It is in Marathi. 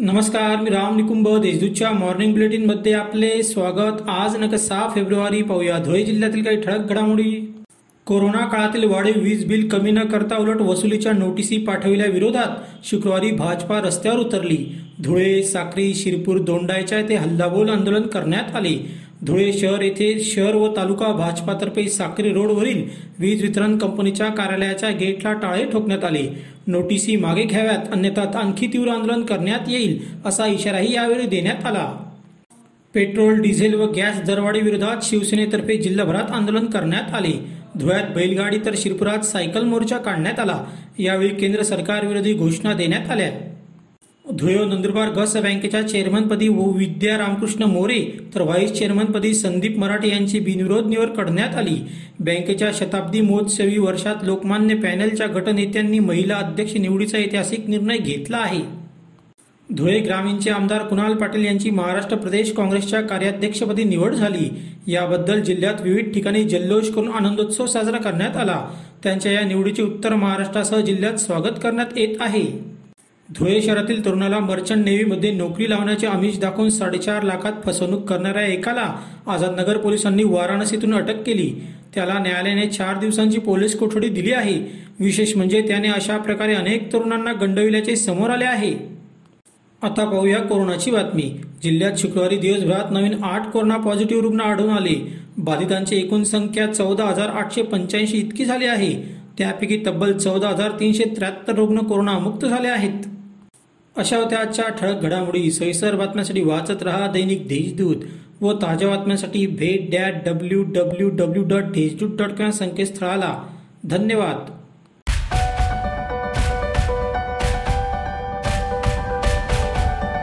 नमस्कार मी राम निकुंभ देशदूतच्या मॉर्निंग बुलेटिनमध्ये आपले स्वागत. आज नक सहा फेब्रुवारी पाहूया. धुळे जिल्ह्यातील काही ठळक घडामोडी. कोरोना काळातील वाढीव वीज बिल कमी न करता उलट वसुलीच्या नोटिसी पाठविल्या विरोधात शुक्रवारी भाजपा रस्त्यावर उतरली. धुळे साक्री शिरपूर दोंडायच्या येथे हल्लाबोल आंदोलन करण्यात आले. धुळे शहर येथे शहर व तालुका भाजपातर्फे साक्री रोडवरील वीज वितरण कंपनीच्या कार्यालयाच्या गेटला टाळे ठोकण्यात आले. नोटिसी मागे घ्याव्यात अन्यथा आणखी तीव्र आंदोलन करण्यात येईल असा इशाराही यावेळी देण्यात आला. पेट्रोल डिझेल व गॅस दरवाढीविरोधात शिवसेनेतर्फे जिल्हाभरात आंदोलन करण्यात आले. धुळ्यात बैलगाडी तर शिरपुरात सायकल मोर्चा काढण्यात आला. यावेळी केंद्र सरकार विरोधी घोषणा देण्यात आल्या. धुळे नंदुरबार गस बँकेच्या चेअरमनपदी व विद्या रामकृष्ण मोरे तर व्हाईस चेअरमनपदी संदीप मराठे यांची बिनविरोध निवड करण्यात आली. बँकेच्या शताब्दी महोत्सवी वर्षात लोकमान्य पॅनलच्या गटनेत्यांनी महिला अध्यक्ष निवडीचा ऐतिहासिक निर्णय घेतला आहे. धुळे ग्रामीणचे आमदार कुणाल पाटील यांची महाराष्ट्र प्रदेश काँग्रेसच्या कार्याध्यक्षपदी निवड झाली. याबद्दल जिल्ह्यात विविध ठिकाणी जल्लोष करून आनंदोत्सव साजरा करण्यात आला. त्यांच्या या निवडीचे उत्तर महाराष्ट्रासह जिल्ह्यात स्वागत करण्यात येत आहे. धुळे शहरातील तरुणाला मर्चंट नेव्हीमध्ये नोकरी लावण्याचे आमिष दाखवून साडेचार लाखात फसवणूक करणाऱ्या एकाला आझादनगर पोलिसांनी वाराणसीतून अटक केली. त्याला न्यायालयाने चार दिवसांची पोलीस कोठडी दिली आहे. विशेष म्हणजे त्याने अशा प्रकारे अनेक तरुणांना गंडविल्याचे समोर आले आहे. आता पाहूया कोरोनाची बातमी. जिल्ह्यात शुक्रवारी दिवसभरात नवीन आठ कोरोना पॉझिटिव्ह रुग्ण आढळून आले. बाधितांची एकूण संख्या चौदा हजार आठशे पंच्याऐंशी इतकी झाली आहे. त्यापैकी तब्बल चौदा हजार तीनशे त्र्याहत्तर रुग्ण कोरोनामुक्त झाले आहेत. अशा होत्या आजच्या ठळक घडामोडी. सविस्तर बातम्यांसाठी वाचत रहा दैनिक देशदूत व ताज्या बातम्यांसाठी भेट that W W W dot Deshdoot dot com संकेतस्थळाला. धन्यवाद.